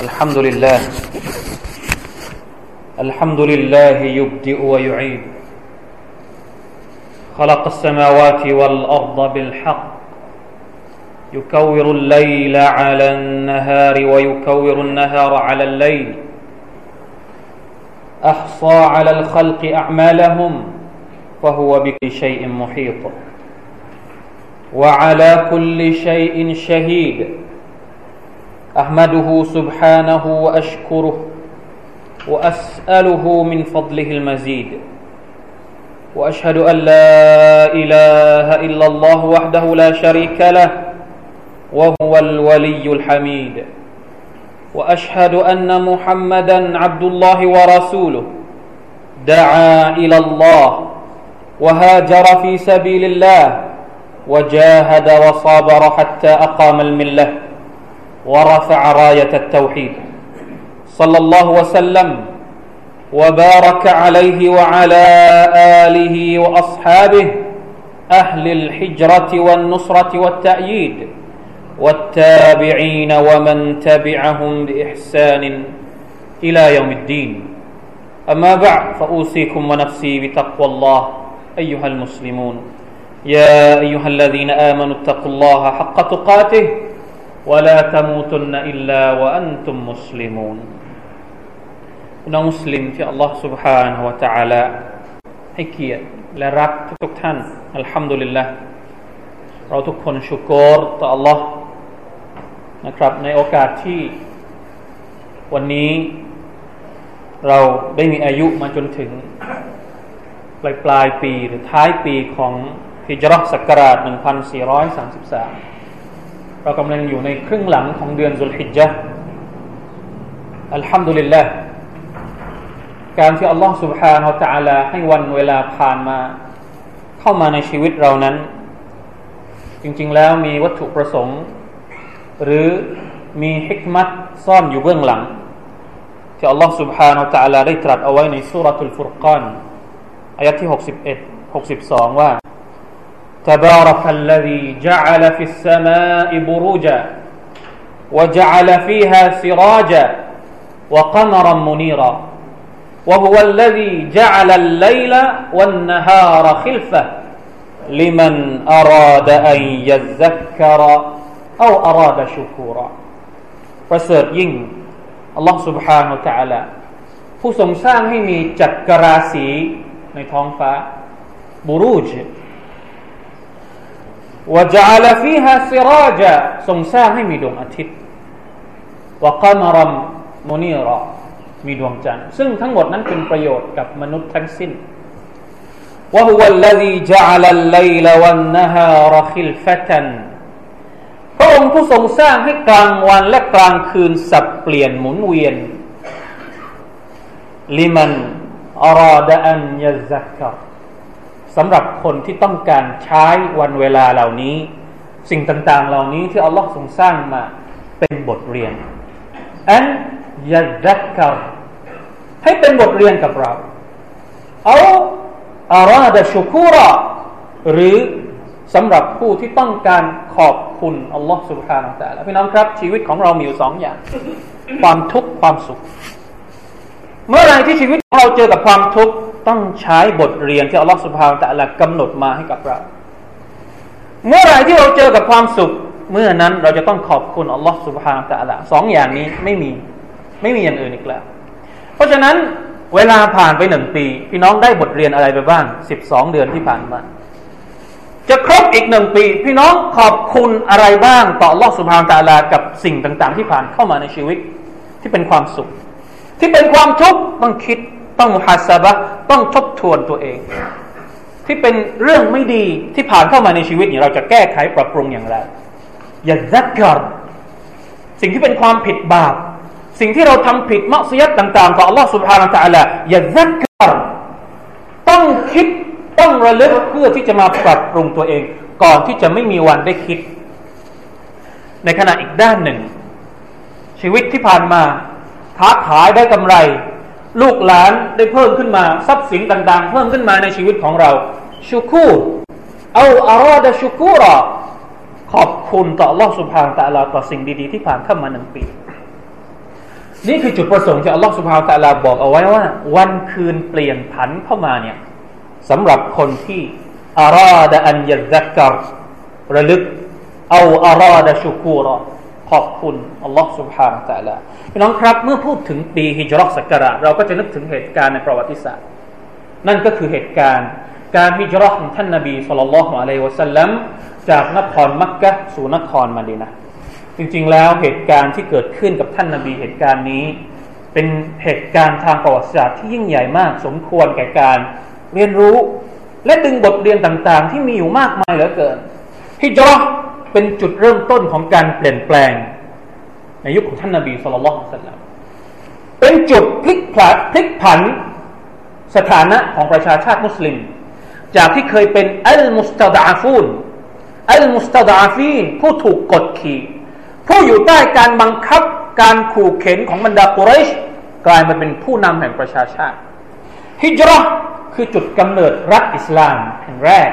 الحمد لله. الحمد لله يبدئ ويعيد. خلق السماوات والأرض بالحق. يكور الليل على النهار ويكور النهار على الليل. أحصى على الخلق أعمالهم فهو بكل شيء محيط. وعلى كل شيء شهيد. أحمده سبحانه وأشكره وأسأله من فضله المزيد. وأشهد أن لا إله إلا الله وحده لا شريك له وهو الولي الحميد. وأشهد أن محمدا عبد الله ورسوله. دعا إلى الله وهاجر في سبيل الله وجاهد وصابر حتى أقام الملة. ورفع راية التوحيد. صلى الله وسلم وبارك عليه وعلى آله وأصحابه أهل الحجرة والنصرة والتأييد والتابعين ومن تبعهم بإحسان إلى يوم الدين. أما بعد فأوصيكم ونفسي بتقوى الله أيها المسلمون. يا أيها الذين آمنوا اتقوا الله حق تقاته ولا تموتن الا وانتم مسلمون น้องมุสลิมที่อัลลอฮ์ سبحانه และ تعالى ให้เกียรติและรักทุกท่านอัลฮัมดุลิลละเราทุกคนชุกรต่ออัลลอฮ์นะครับในโอกาสที่วันนี้เราได้มีอายุมาจนถึง ปลายปลายปีหรือท้ายปีของฮิจรัชศักราช 1433 เรากำลังอยู่ในครึ่งหลังของเดือนสุลฮิจจ์อัลฮัมดุลิลลาฮ์การที่อัลลอฮฺ سبحانه และ تعالى ให้วันเวลาผ่านมา เข้ามาในชีวิตเรานั้น จริง ๆ แล้วมีวัตถุประสงค์ หรือมีฮิกมัตซ่อนอยู่เบื้องหลัง ที่อัลลอฮฺ سبحانه และ تعالى ได้ตรัสเอาไว้ในสุรทูลฟุรกานอายะที่ 61 62 ว่า تبارك الذي جعل في السماء بروجا وجعل فيها سراجا وقمرا منيرا وهو الذي جعل الليل والنهار خلفه لمن أراد أن يذكر أو أراد شكورا. الله سبحانه และ تعالى بروج وجعل فيها سراجا ทรงสร้างให้มีดวงอาทิตย์ وقمرا منيرا มีดวงจันทร์ซึ่งทั้งหมดนั้นเป็นประโยชน์กับมนุษย์ทั้งสิ้น وهو الذي جعل الليل والنهار خلفة พระองค์ผู้ทรงสร้างให้กลางวันและกลางคืนสับเปลี่ยนหมุนเวียน ลิมันอารอดอันยะซักกะ สำหรับคนที่ต้องการใช้วันเวลาเหล่านี้ สิ่งต่างๆ เหล่านี้ที่อัลลอฮ์ทรงสร้างมาเป็นบทเรียน อันยาดักกาให้เป็นบทเรียนกับเรา เอาอาราดชูคูรอหรือสำหรับผู้ที่ต้องการขอบคุณอัลลอฮ์สุบฮานาแต่ละพี่น้องครับ ชีวิตของเรามีอยู่สองอย่าง ความทุกข์ความสุข เมื่อไรที่ชีวิตเราเจอกับความทุกข์ ต้องใช้บทเรียนที่อัลลอฮฺสุบฮานตะละกำหนดมาให้กับเรา เมื่อไรที่เราเจอกับความสุข เมื่อนั้นเราจะต้องขอบคุณอัลลอฮฺสุบฮานตะละสองอย่างนี้ไม่มีไม่มีอย่างอื่นอีกแล้ว เพราะฉะนั้นเวลาผ่านไปหนึ่งปี พี่น้องได้บทเรียนอะไรไปบ้างสิบสองเดือนที่ผ่านมา จะครบอีกหนึ่งปี พี่น้องขอบคุณอะไรบ้างต่อลอสุภาวตาลากับสิ่งต่าง ๆ ที่ผ่านเข้ามาในชีวิต ที่เป็นความสุข ที่เป็นความทุกข์ต้องคิด ต้องมุฮัสบะต้องทบทวนตัวเอง ที่เป็นเรื่องไม่ดีที่ผ่านเข้ามาในชีวิตเนี่ยเราจะแก้ไขปรับปรุงอย่างไร อย่าซักกรสิ่งที่เป็นความผิดบาป สิ่งที่เราทำผิดมักซิยัดต่าง ๆ ต่อ Allah سبحانه และ تعالى อย่าซักกรต้องคิดต้องระลึกเพื่อที่จะมาปรับปรุงตัวเอง ก่อนที่จะไม่มีวันได้คิด ในขณะอีกด้านหนึ่ง ชีวิตที่ผ่านมาค้าขายได้กำไร ลูกหลานได้เพิ่มขึ้นมาทรัพย์สินต่างๆ เพิ่มขึ้นมาในชีวิตของเราชูคูรเอาอารอดชูคูรอขอบคุณต่อลอสุภาตะลาต่อสิ่งดีๆ ที่ผ่านเข้ามาหนึ่งปี นี่คือจุดประสงค์ที่อัลลอฮฺสุบฮาวตะลาบอกเอาไว้ว่า วันคืนเปลี่ยนผันเข้ามาเนี่ยสำหรับคนที่อาราดะอันยัซักกรระลึกเอาอาราดะชุกูรอ ขอบคุณอัลลอฮ์สุบฮานะต่ลาพี่น้องครับเมื่อพูดถึงปีฮิจรักสักราเราก็จะนึกถึงเหตุการณ์ในประวัติศาสตร์ นั่นก็คือเหตุการณ์ การฮิจรักของท่านนบีสุลต่านละฮ์อะลัยวะสัลลัมจากนครมักกะสู่นครมะดีนะจริงๆแล้วเหตุการณ์ที่เกิดขึ้นกับท่านนบีเหตุการณ์นี้ เป็นเหตุการณ์ทางประวัติศาสตร์ที่ยิ่งใหญ่มาก สมควรแก่การเรียนรู้ และดึงบทเรียนต่างๆ ที่มีอยู่มากมายเหลือเกินฮิจรัก เป็นจุดเริ่มต้นของการเปลี่ยนแปลง ในยุคของท่านนาบีสุลต่านสัลลัมเป็นจุดพลิกผันพลิกผันสถานะของประชาชาติมุสลิม จากที่เคยเป็นอัลมุสตาดาฟูนอัลมุสตาดาฟีนผู้ถูกกดขี่ผู้อยู่ใต้การบังคับการขู่เข็นของบรรดากุเรชกลายมาเป็นผู้นำแห่งประชาชาติฮิจรัคือจุดกำเนิดรัฐอิสลามแห่งแรก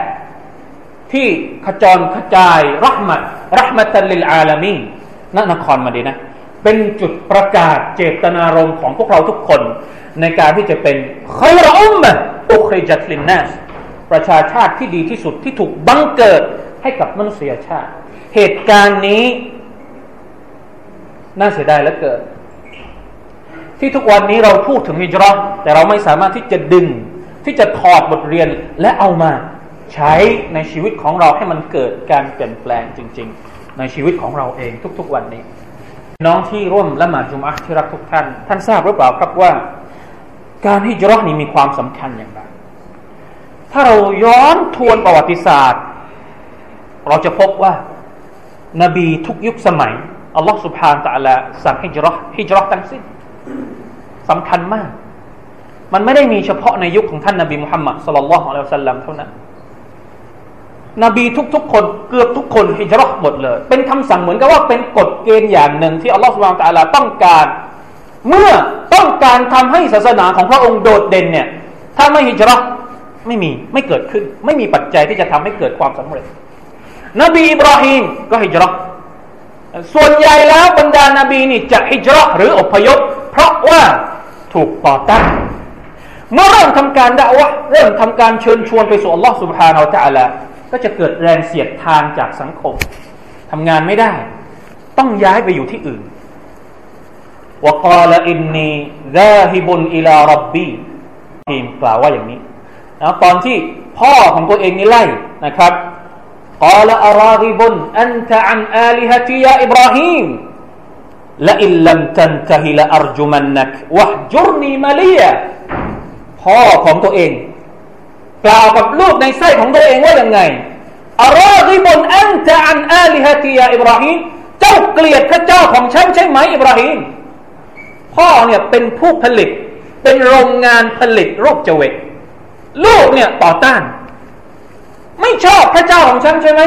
ที่ขจรขจายรัหมัดรัหมัตัลิลอาลามีนนครมาดีนะ เป็นจุดประกาศเจตนารมณ์ของพวกเราทุกคน ในการที่จะเป็นคอยรอุมมะอุคริจัตลินนัสประชาชาติที่ดีที่สุดที่ถูกบังเกิดให้กับมนุษยชาติ เหตุการณ์นี้ น่าเสียดายเหลือเกินที่ทุกวันนี้เราพูดถึงฮิจรัตแต่เราไม่สามารถที่จะดึงที่จะถอดบทเรียนและเอามา ใช้ในชีวิตของเราให้มันเกิดการเปลี่ยนแปลงจริง ๆ ในชีวิตของเราเองทุก ๆ วันนี้ น้องที่ร่วมละหมาดจุมอะที่รักทุกท่าน ท่านทราบหรือเปล่าครับว่า การฮิจรัตนี้มีความสำคัญอย่างไรถ้าเราย้อนทวนประวัติศาสตร์ เราจะพบว่านบีทุกยุคสมัยอัลลอฮฺสุบฮานตะลาสั่งฮิจรัตฮิจรัตทั้งสิ้นสำคัญมาก มันไม่ได้มีเฉพาะในยุคของท่านนบีมุฮัมมัดสุลลัลลอฮุอะลัยฮิวสัลลัมเท่านั้น นบีทุกๆ คนเกือบทุกคนฮิจรัตหมดเลย เป็นคำสั่งเหมือนกับว่าเป็นกฎเกณฑ์อย่างหนึ่งที่อัลลอฮฺสุบานตะลาต้องการ เมื่อต้องการทำให้ศาสนาของพระองค์โดดเด่นเนี่ยถ้าไม่ฮิจรัตไม่มีไม่เกิดขึ้น ไม่มีปัจจัยที่จะทำให้เกิดความสำเร็จ นบีอิบราฮิมก็ฮิจรัตส่วนใหญ่แล้วบรรดานาบีนี่จะฮิจรัตหรืออพยพ เพราะว่าถูกต่อต้านเมื่อเริ่มทำการด่าวะเริ่มทำการเชิญชวนไปสู่อัลลอฮฺสุบฮานาอัลตะลา ก็จะเกิดแรงเสียดทานจากสังคมทำงานไม่ได้ ต้องย้ายไปอยู่ที่อื่นวกาลอินนีซาฮิบุนอิลารับบีทีมกล่าวว่าอย่างนี้นะตอนที่พ่อของตัวเองนี่ไล่นะครับกาลอาราฮิบุนอันตะอันอาลิฮะติยาอิบราฮิมละอิลลัมตันตะฮิละอัรจุมันนักวะจุรนีมาลียพ่อของตัวเอง กล่าวกับลูกในไส้ของตัวเองว่าอย่างไงอารอฮิบนอันตะอันอาลิฮะติยาอิบราฮิมเจ้าเกลียดพระเจ้าของฉันใช่ไหมอิบราฮิมพ่อเนี่ยเป็นผู้ผลิต เป็นโรงงานผลิตโรคเจวิตลูกเนี่ยต่อต้าน ไม่ชอบพระเจ้าของฉันใช่ไหม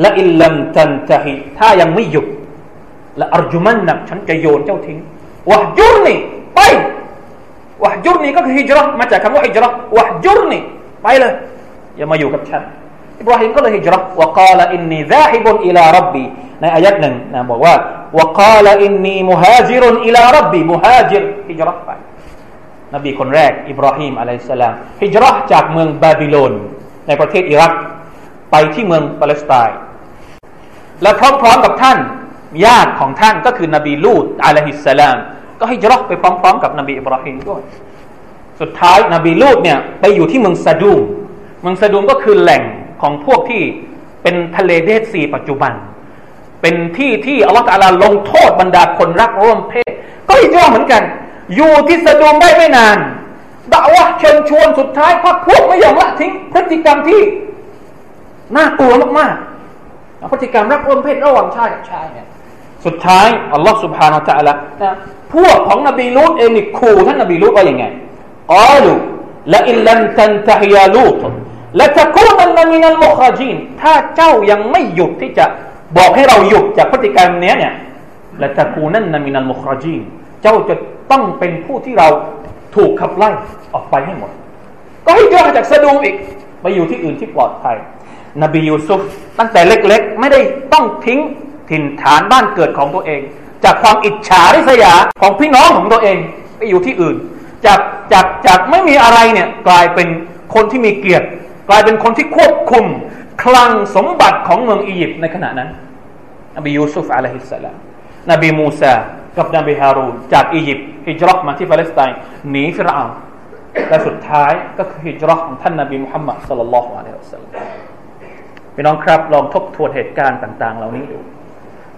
และอิลลัมตันตะฮิถ้ายังไม่หยุดและอัรจุมันนักฉันจะโยนเจ้าทิ้งواهجرني ไป واهجرني ก็คือฮิจรัตมาจากคำว่าฮิจรัต واهجرني ไปเลยอย่ามาอยู่กับฉันอิบราฮิมก็เลยฮิจรัตوقال إني ذاهب إلى ربيในอายัดหนึ่งนะบอกว่าوقال إني مهاجر إلى ربي مهاجر ฮิจรัตไปนบีคนแรกอิบราฮิมعليه السلامฮิจรัตจากเมืองบาบิโลนในประเทศอิรักไปที่เมืองปาเลสไตน์และพร้อมๆกับท่านญาติของท่านก็คือนบีลูดอะลัยฮิสสลาม ก็ให้จรอไปพร้อม ๆ กับนบีอิบราฮิมด้วย สุดท้ายนบีลูดเนี่ยไปอยู่ที่เมืองซาดูมเมืองซาดูมก็คือแหล่งของพวกที่เป็นทะเลเดซีปัจจุบัน เป็นที่ที่อัลลอฮฺตาลาลงโทษบรรดาคนรักร่วมเพศ ก็อีกเรอเหมือนกัน อยู่ที่ซาดูมได้ไม่นานด่าวะเชิญชวนสุดท้ายพรรคพวกไม่อยอมละทิ้งพฤติกรรมที่น่ากลัวมากๆพฤติกรรมรักร่วมเพศระหว่างชายกับชายเนี่ยสุดท้ายอัลลอฮฺสุบฮานาะตะอัลล พวกของนบีลูตเองนี่ขู่ท่านนบีลูตว่าอย่างไงกาลูละอิลลันตันตะฮิยาลูตละตะคูนันมินัลมุคราจีนถ้าเจ้ายังไม่หยุดที่จะบอกให้เราหยุดจากพฤติกรรมนี้เนี่ยละตะคูนันมินัลมุคราจีนเจ้าจะต้องเป็นผู้ที่เราถูกขับไล่ออกไปให้หมด ก็ให้เจ้าจากสะดูมอีกไปอยู่ที่อื่นที่ปลอดภัย นบียูซุฟตั้งแต่เล็กๆ ไม่ได้ต้องทิ้งถิ่นฐานบ้านเกิดของตัวเอง จากความอิจฉาริษยาของพี่น้องของตัวเองไปอยู่ที่อื่น จากจากจากไม่มีอะไรเนี่ยกลายเป็นคนที่มีเกียรติ กลายเป็นคนที่ควบคุม คลังสมบัติของเมืองอียิปต์ในขณะนั้นนบียูซุฟอะลัยฮิสสลามนบีมูซากับนบีฮารูนจากอียิปต์ฮิจรักมาที่ปาเลสไตน์หนีฟิรเอาและสุดท้ายก็คือฮิจรักของท่านนบีมุฮัมมัดสลลัลลอฮุอะลัยฮิวสัลลัมพี่น้องครับลองทบทวนเหตุการณ์ต่าง ๆ เหล่านี้ดู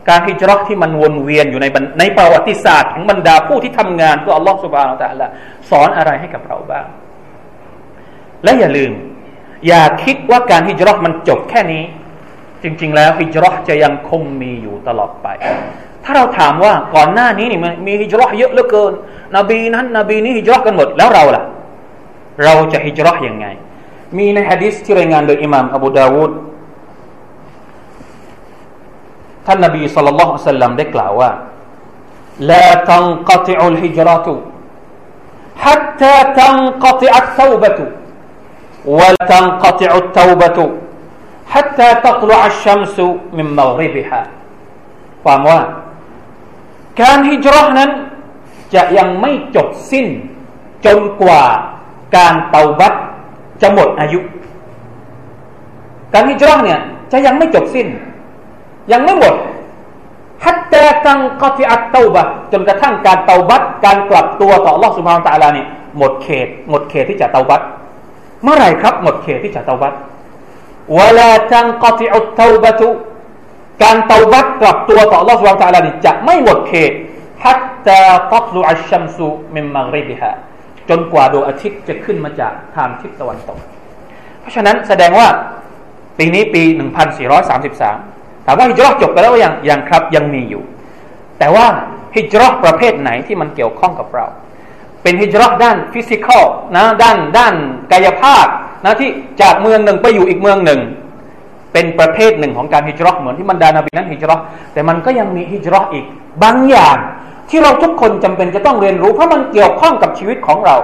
การฮิจรักที่มันวนเวียนอยู่ในในประวัติศาสตร์ของบรรดาผู้ที่ทำงานเพื่ออัลลอฮฺสุบานาตะละสอนอะไรให้กับเราบ้าง และอย่าลืม อย่าคิดว่าการฮิจรักมันจบแค่นี้ จริง ๆ แล้วฮิจรักจะยังคงมีอยู่ตลอดไป ถ้าเราถามว่าก่อนหน้านี้นี่มันมีฮิจรักเยอะเหลือเกิน นบีนั้น นบีนี้ฮิจรักกันหมดแล้วเราล่ะ เราจะฮิจรักยังไง มีในฮะดิษที่รายงานโดยอิหม่ามอบูดาวูด ท่านนบีสุลต่านละสัลลัมได้กล่าวว่า لا تنقطع الهجرة حتى تنقطع التوبة ولا تنقطع التوبة حتى تطلع الشمس من مغربها ความว่าการฮิจรันั้นจะยังไม่จบสิ้น จนกว่าการเตาบัตจะหมดอายุ การฮิจรัเนี่ยจะยังไม่จบสิ้น ยังไม่หมดฮัตตาตังกอติอัตเตาบะจนกระทั่งการเตาบัตการกลับตัวต่อลอสุภาตะลานี่หมดเขต หมดเขตที่จะเตาบัตเมื่อไรครับหมดเขตที่จะเตาบัตวลาตังกอติอัตเตาบะตุการเตาบัตกลับตัวต่อลอสุภาตะลานี่จะไม่หมดเขตฮัตตาตักลุอัชชัมซุมิมมังริบิฮะจนกว่าดวงอาทิตย์จะขึ้นมาจากทางทิศตะวันตก เพราะฉะนั้นแสดงว่าปีนี้ปี 1433 ถามว่าฮิจรัชจบไปแล้วยังยังครับยังมีอยู่ แต่ว่าฮิจรัชประเภทไหนที่มันเกี่ยวข้องกับเรา เป็นฮิจรัชด้านฟิสิกอลนะด้านด้านกายภาพนะที่จากเมืองหนึ่งไปอยู่อีกเมืองหนึ่ง เป็นประเภทหนึ่งของการฮิจรัชเหมือนที่บรรดานาบีนั้นฮิจรัชแต่มันก็ยังมีฮิจรัชอีกบางอย่างที่เราทุกคนจำเป็นจะต้องเรียนรู้ เพราะมันเกี่ยวข้องกับชีวิตของเรา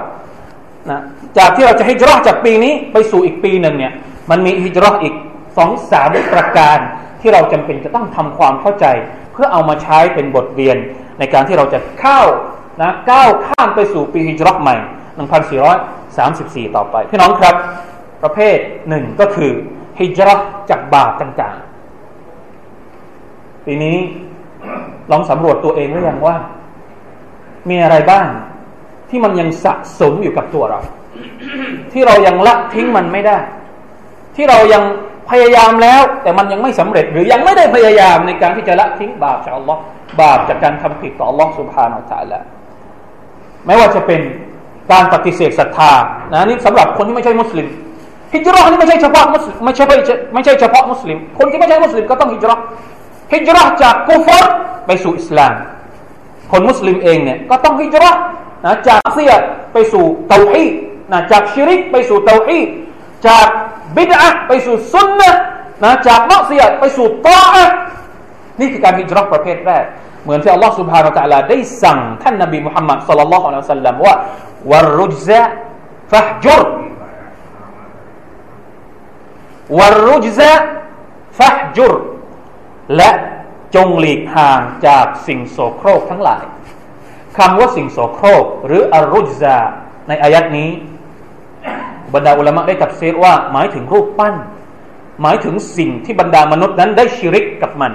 นะจากที่เราจะฮิจรัชจากปีนี้ไปสู่อีกปีหนึ่งเนี่ยมันมีฮิจรัชอีกสองสามประการ ที่เราจำเป็นจะต้องทำความเข้าใจ เพื่อเอามาใช้เป็นบทเรียน ในการที่เราจะเข้านะก้าวข้ามไปสู่ปีฮิจรักใหม่ 1434 ต่อไป พี่น้องครับ ประเภทหนึ่งก็คือฮิจรักจากบาปต่างๆ ปีนี้ลองสำรวจตัวเองหรือยังว่า มีอะไรบ้างที่มันยังสะสมอยู่กับตัวเรา ที่เรายังละทิ้งมันไม่ได้ ที่เรายัง พยายามแล้ว แต่มันยังไม่สำเร็จหรือยังไม่ได้พยายามในการที่จะละทิ้งบาปจากอัลลอฮ์บาปจากการทำผิดต่ออัลลอฮ์สุบฮานาอัลลอฮ์ไม่ว่าจะเป็นการปฏิเสธศรัทธานะนี่สำหรับคนที่ไม่ใช่มุสลิมฮิจรัชนี่ไม่ใช่เฉพาะมุสลิมไม่ใช่ไม่ใช่เฉพาะมุสลิม คนที่ไม่ใช่มุสลิมก็ต้องฮิจรัชฮิจรัชจากกุฟรไปสู่อิสลาม คนมุสลิมเองเนี่ยก็ต้องฮิจรัชนะจากเสียไปสู่เตาฮีนะจากชิริกไปสู่เตาฮี จากบิดอะไปสู่สุนนะนะจากมักเสียไปสู่ตาอะนี่คือการฮิจรักประเภทแรก เหมือนที่อัลลอฮฺสุบฮานาตะลาได้สั่งท่านนบีมุฮัมมัดสัลลัลลอฮุอะลัยฮิวะสัลลัมว่าวรรุจซะฟะจุรวรรุจซะฟะจุรและจงหลีกห่างจากสิ่งโสโครกทั้งหลายคำว่าสิ่งโสโครก หรืออรุจซาในอายัดนี้ บรรดาอุลามะได้ตัดเซรว่า หมายถึงรูปปั้น หมายถึงสิ่งที่บรรดามนุษย์นั้นได้ชิริกกับมัน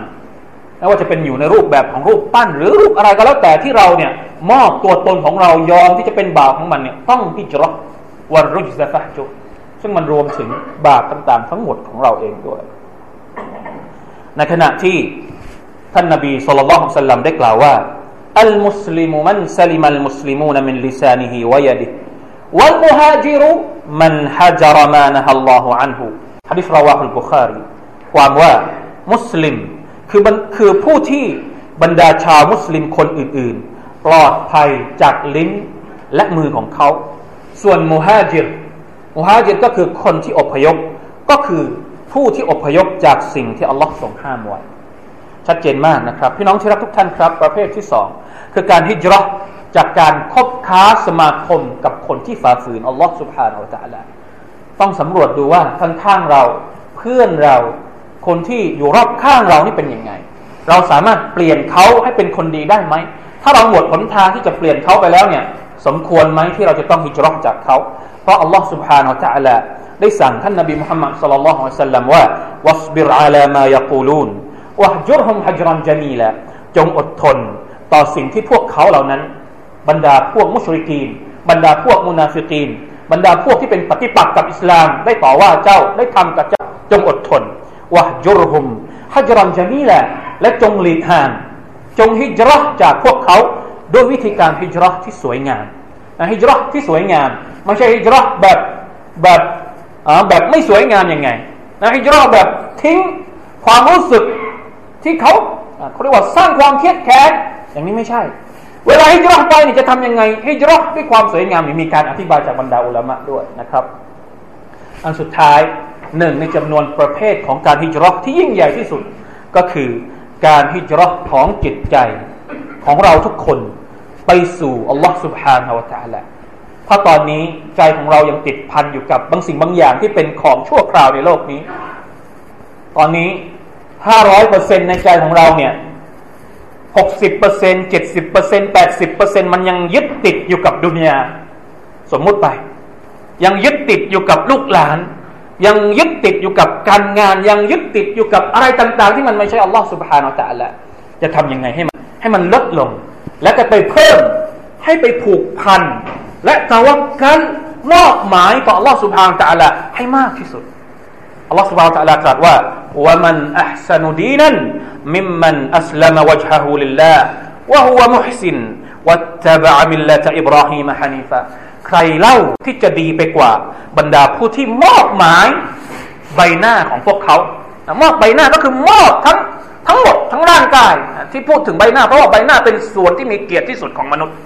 ไม่ว่าจะเป็นอยู่ในรูปแบบของรูปปั้น หรือรูปอะไรก็แล้วแต่ที่เราเนี่ยมอบตัวตนของเรายอมที่จะเป็นบ่าวของมันเนี่ยต้องพิจารณาวรุจซะฟะจุซึ่งมันรวมถึงบาปต่างๆ ทั้งหมดของเราเองด้วย ในขณะที่ท่านนบีصلى الله عليه وسلمได้กล่าวว่าالمسلم من سلم المسلمون من لسانه ويده والمهاجر من هجر ما نهى الله عنه ฮะดิษ رواه البخاريความว่ามุสลิมคือคือผู้ที่บรรดาชาวมุสลิมคนอื่น ๆ ปลอดภัยจากลิ้นและมือของเขา ส่วนมุฮาจิรมุฮาจิรก็คือคนที่อพยพก็คือผู้ที่อพยพจากสิ่งที่อัลลอฮ์ทรงห้ามไว้ชัดเจนมากนะครับ พี่น้องที่รักทุกท่านครับ ประเภทที่สองคือการฮิจรั จากการคบค้าสมาคมกับคนที่ฝ่าฝืนอัลลอฮฺสุบฮานาอัลลอฮฺต้องสำรวจดูว่าข้างๆเราเพื่อนเราคนที่อยู่รอบข้างเรานี่เป็นยังไง เราสามารถเปลี่ยนเขาให้เป็นคนดีได้ไหม ถ้าเราหมดหนทางที่จะเปลี่ยนเขาไปแล้วเนี่ย สมควรไหมที่เราจะต้องฮิจรัอจากเขา เพราะอัลลอฮฺสุบฮานาอัลลอฮฺได้สั่งท่านนบีมุฮัมมัดสุลลัลลองอัลลัมว่าวัสบิรอาลามายะกูลูนวะจุรฮุมฮัจรันจามีละจงอดทน ต่อสิ่งที่พวกเขาเหล่านั้น บรรดาพวกมุชริกีน บรรดาพวกมุนาฟิกีน บรรดาพวกที่เป็นปฏิปักษ์กับอิสลาม ได้ต่อว่าเจ้าได้ทำกับเจ้าจงอดทนวะจุรฮุมฮัจรันจามีแหละและจงหลีกห่าง จงฮิจรัจากพวกเขาด้วยวิธีการฮิจรัที่สวยงามฮิจรัที่สวยงามไม่ใช่ฮิจรัแบบแบบแบบไม่สวยงามยังไงนะฮิจรัแบบทิ้งความรู้สึกที่เขาเขาเรียกว่าสร้างความเครียดแค้นอย่างนี้ไม่ใช่ เวลาฮิจรัไปนี่จะทํำยังไงฮิจรัด้วยความสวยงามมีการอธิบายจากบรรดาอุลามะด้วยนะครับ อันสุดท้ายหนึ่งในจำนวนประเภทของการฮิจรัที่ยิ่งใหญ่ที่สุดก็คือการฮิจรัของจิตใจของเราทุกคนไปสู่อัลลอฮ์ سبحانه และ تعالى ถ้าตอนนี้ใจของเรายังติดพันอยู่กับบางสิ่งบางอย่างที่เป็นของชั่วคราวในโลกนี้ ตอนนี้ห้าร้อยเปอร์เซ็นในใจของเราเนี่ย หกสิบเปอร์เซ็นเจ็ดสิบเปอร์เซ็นแปดสิบเปอร์เซ็นมันยังยึดติดอยู่กับดุนยาสมมุติไป ยังยึดติดอยู่กับลูกหลาน ยังยึดติดอยู่กับการงาน ยังยึดติดอยู่กับอะไรต่าง ๆ ที่มันไม่ใช่อัลลอฮ์สุบฮานาอัลละจะทำยังไงให้มันให้มันลดลง และจะไปเพิ่มให้ไปผูกพันและตะวักันมอบหมายต่ออัลลอฮ์สุบฮานาอัลละให้มากที่สุดอัลลอฮ์สุบฮานาอัลละตรัสว่าว่ามันอัพสนุดีนัน มิมมันอัสลามวจฮะฮูลิลลาห์วะฮุวะมุฮซินวัตตบะมิลละตอิบราฮิมฮานีฟะใครเล่าที่จะดีไปกว่า บรรดาผู้ที่มอบหมายใบหน้าของพวกเขามอบใบหน้าก็คือมอบทั้งทั้งหมดทั้งร่างกาย ที่พูดถึงใบหน้าเพราะว่าใบหน้าเป็นส่วนที่มีเกียรติที่สุดของมนุษย์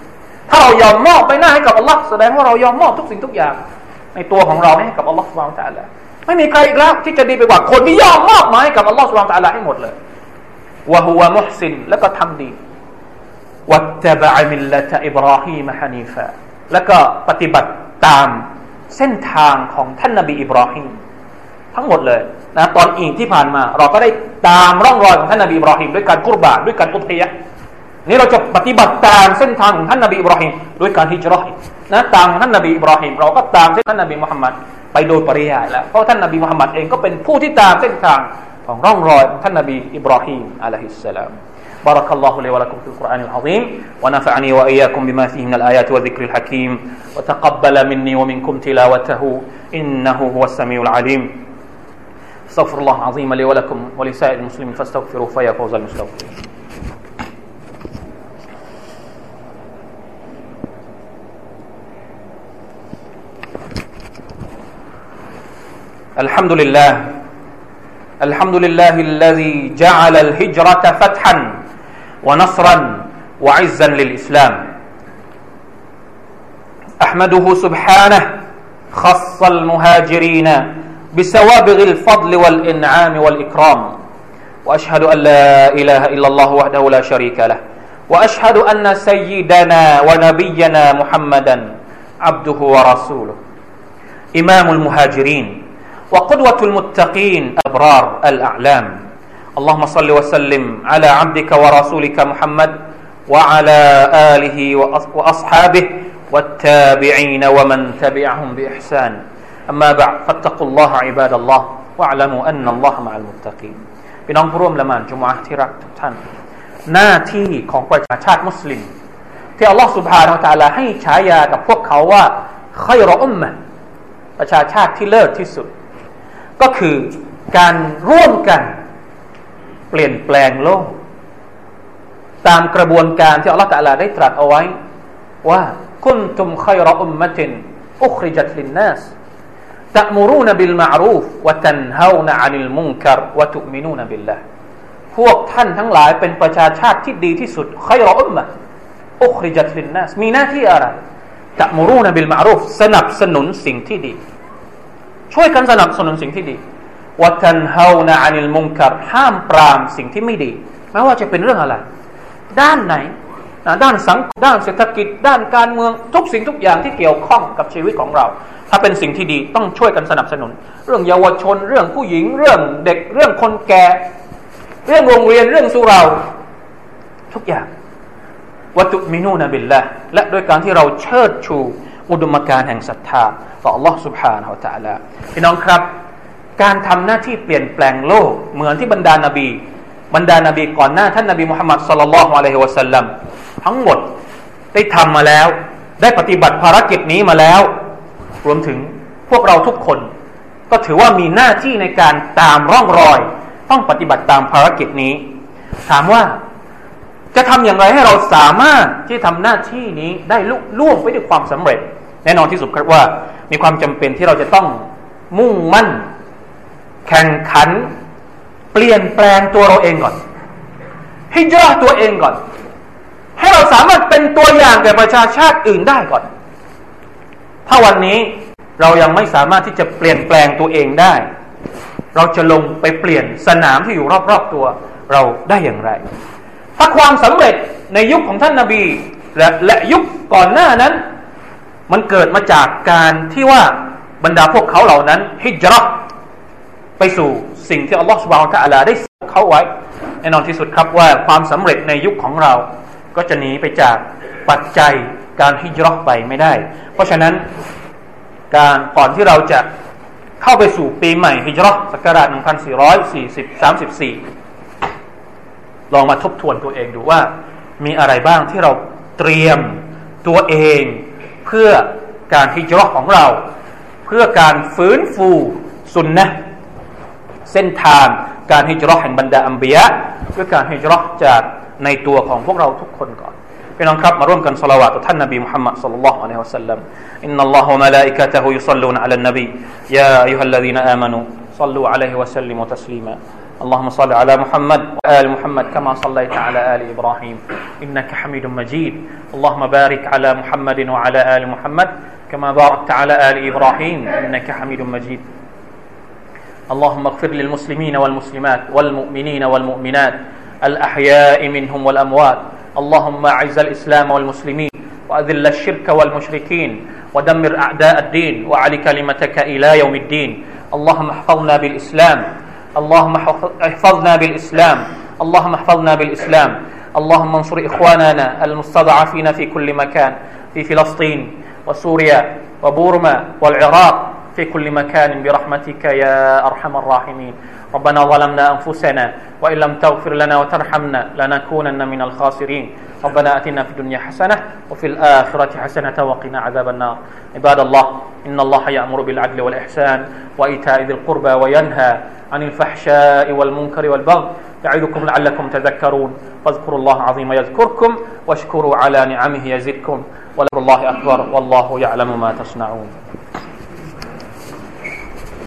ถ้าเรายอมมอบใบหน้าให้กับอัลลอฮ์แสดงว่าเรายอมมอบทุกสิ่งทุกอย่าง ในตัวของเราให้กับอัลลอฮ์สุบานตะละไม่มีใครอีกแล้วที่จะดีไปกว่าคนที่ยอมมอบหมายกับอัลลอฮ์สุบานตะละให้หมดเลย วะฮุวะมุฮซินแล้วก็ทำดีวัตตบะมิลละตอิบราฮีมฮานีฟะแล้วก็ปฏิบัติตามเส้นทางของท่านนบีอิบราฮิมทั้งหมดเลยนะตอนอีกที่ผ่านมา เราก็ได้ตามร่องรอยของท่านนบีอิบราฮิมด้วยการกุรบานด้วยการอุทยะนี่เราจะปฏิบัติตามเส้นทางของท่านนบีอิบราฮิมด้วยการฮิจรัชนะตามท่านนบีอิบราฮิมเราก็ตามเส้นท่านนบีมุฮัมมัดไปโดยปริยายแล้วเพราะท่านนบีมุฮัมมัดเองก็เป็นผู้ที่ตามเส้นทาง ของร่องรอยของท่านนบีอิบราฮิมอะลัยฮิสสลาม بارك الله لي ولكم في القرآن العظيم ونفعني وإياكم بما فيه من الآيات والذكر الحكيم وتقبل مني ومنكم تلاوته إنه هو السميع العليم استغفر الله العظيم لي ولكم ولسائر المسلمين فاستغفروا فيا فوز المستغفرين الحمد لله الحمد لله الذي جعل الهجرة فتحا ونصرا وعزا للإسلام. أحمده سبحانه خص المهاجرين بسوابغ الفضل والإنعام والإكرام وأشهد أن لا إله إلا الله وحده لا شريك له وأشهد أن سيدنا ونبينا محمدا عبده ورسوله. إمام المهاجرين وقدوة المتقين أبرار الأعلام اللهم صل وسلم على عبدك ورسولك محمد وعلى آله وأصحابه والتابعين ومن تبعهم بإحسان أما بعد فاتقوا الله عباد الله واعلموا أن الله مع المتقين พี่น้องผู้ร่วมละหมาดจุมอะที่รักทุกท่าน หน้าที่ของประชาชาติมุสลิม ที่อัลลอฮฺสุบฮานาอัลลอฮให้ฉายากับพวกเขาว่าขัยรออุมมะประชาชาติที่เลิศที่สุด ก็คือการร่วมกันเปลี่ยนแปลงโลก ตามกระบวนการที่อัลลอฮฺตะลาได้ตรัสเอาไว้ ว่าคุณตุมขัยรอุมมะตินอุคริจัตลินนัส تأمرون بالمعروف وتنهون عن المنكر وتؤمنون بالله พวกท่านทั้งหลายเป็นประชาชาติที่ดีที่สุดขัยรอุมมะอุคริจัตลินนัสมีหน้าที่อะไรตะมูรูนบิลมารูฟสนับสนุนสิ่งที่ดี ช่วยกันสนับสนุนสิ่งที่ดีวัตันเฮานาอานิลมุงกัรห้ามปรามสิ่งที่ไม่ดีไม่ว่าจะเป็นเรื่องอะไร ด้านไหนด้านสังด้านเศรษฐกิจ ด้านการเมืองทุกสิ่งทุกอย่างที่เกี่ยวข้องกับชีวิตของเรา ถ้าเป็นสิ่งที่ดีต้องช่วยกันสนับสนุน เรื่องเยาวชน เรื่องผู้หญิง เรื่องเด็ก เรื่องคนแก่ เรื่องโรงเรียน เรื่องสุราทุกอย่างวัตุมินูนบิลละและด้วยการที่เราเชิดชู อุดมการณ์แห่งศรัทธาต่อ Allah سبحانه และ تعالى พี่น้องครับ การทำหน้าที่เปลี่ยนแปลงโลก เหมือนที่บรรดานาบี บรรดานาบีก่อนหน้า ท่านนาบีมุฮัมมัดสุลลัลลอฮุอะลัยฮิวะสัลลัมทั้งหมดได้ทำมาแล้ว ได้ปฏิบัติภารกิจนี้มาแล้ว รวมถึงพวกเราทุกคน ก็ถือว่ามีหน้าที่ในการตามร่องรอย ต้องปฏิบัติตามภารกิจนี้ ถามว่าจะทำอย่างไรให้เราสามารถที่ทำหน้าที่นี้ได้ลุล่วงไปด้วยความสำเร็จ แน่นอนที่สุดครับว่ามีความจำเป็นที่เราจะต้องมุ่งมั่น แข่งขัน เปลี่ยนแปลงตัวเราเองก่อนให้ย่อตัวเองก่อน ให้เราสามารถเป็นตัวอย่างแก่ประชาชาติอื่นได้ก่อน ถ้าวันนี้เรายังไม่สามารถที่จะเปลี่ยนแปลงตัวเองได้ เราจะลงไปเปลี่ยนสนามที่อยู่รอบๆตัวเราได้อย่างไร ถ้าความสำเร็จในยุคของท่านนาบีและและยุคก่อนหน้านั้น มันเกิดมาจากการที่ว่าบรรดาพวกเขาเหล่านั้นฮิจรัตไปสู่สิ่งที่อัลลอฮฺสุบานตะอัลาได้เขาไว้แน่นอนที่สุดครับว่าความสำเร็จในยุคของเรา ก็จะหนีไปจากปัจจัยการฮิจรัตไปไม่ได้ เพราะฉะนั้นการก่อนที่เราจะเข้าไปสู่ปีใหม่ฮิจรัตศักราช1440 34 ลองมาทบทวนตัวเองดูว่า มีอะไรบ้างที่เราเตรียมตัวเอง เพื่อการฮิจรัตของเรา เพื่อการฟื้นฟูสุนนะเส้นทางการฮิจรัตแห่งบรรดา أنبياء เพื่อการฮิจรัตจากในตัวของพวกเราทุกคนก่อนพี่น้องครับมาร่วมกันสละวาตต่อท่านนบีมุฮัมมัดصلى الله عليه وسلم إن الله وملائكته يصلون على النبي يا أيها الذين آمنوا صلوا عليه وسلموا تسليما اللهم صل على محمد وآل محمد كما صليت على آل إبراهيم. إنك حميد مجيد. اللهم بارك على محمد وعلى آل محمد كما باركت على آل إبراهيم. إنك حميد مجيد. اللهم اغفر للمسلمين والمسلمات والمؤمنين والمؤمنات الأحياء منهم والأموات. اللهم أعز الإسلام والمسلمين وأذل الشرك والمشركين ودمر أعداء الدين وعلي كلمتك إلى يوم الدين. اللهم احفظنا بالإسلام اللهم احفظنا بالإسلام. اللهم احفظنا بالإسلام. اللهم انصر إخواننا المستضعفين في كل مكان في فلسطين وسوريا وبورما والعراق. في كل مكان برحمتك يا أرحم الراحمين. ربنا ظلمنا أنفسنا وإن لم تغفر لنا وترحمنا لنكونن من الخاسرين. ربنا أتنا في الدنيا حسنة وفي الآخرة حسنة وقنا عذاب النار. عباد الله إن الله يأمر بالعدل والإحسان وإيتاء ذي القربى وينهى عن الفحشاء والمنكر والبغي. يعظكم لعلكم تذكرون. فاذكروا الله عظيم يذكركم واشكروا على نعمه يزدكم. ولله أكبر والله يعلم ما تصنعون.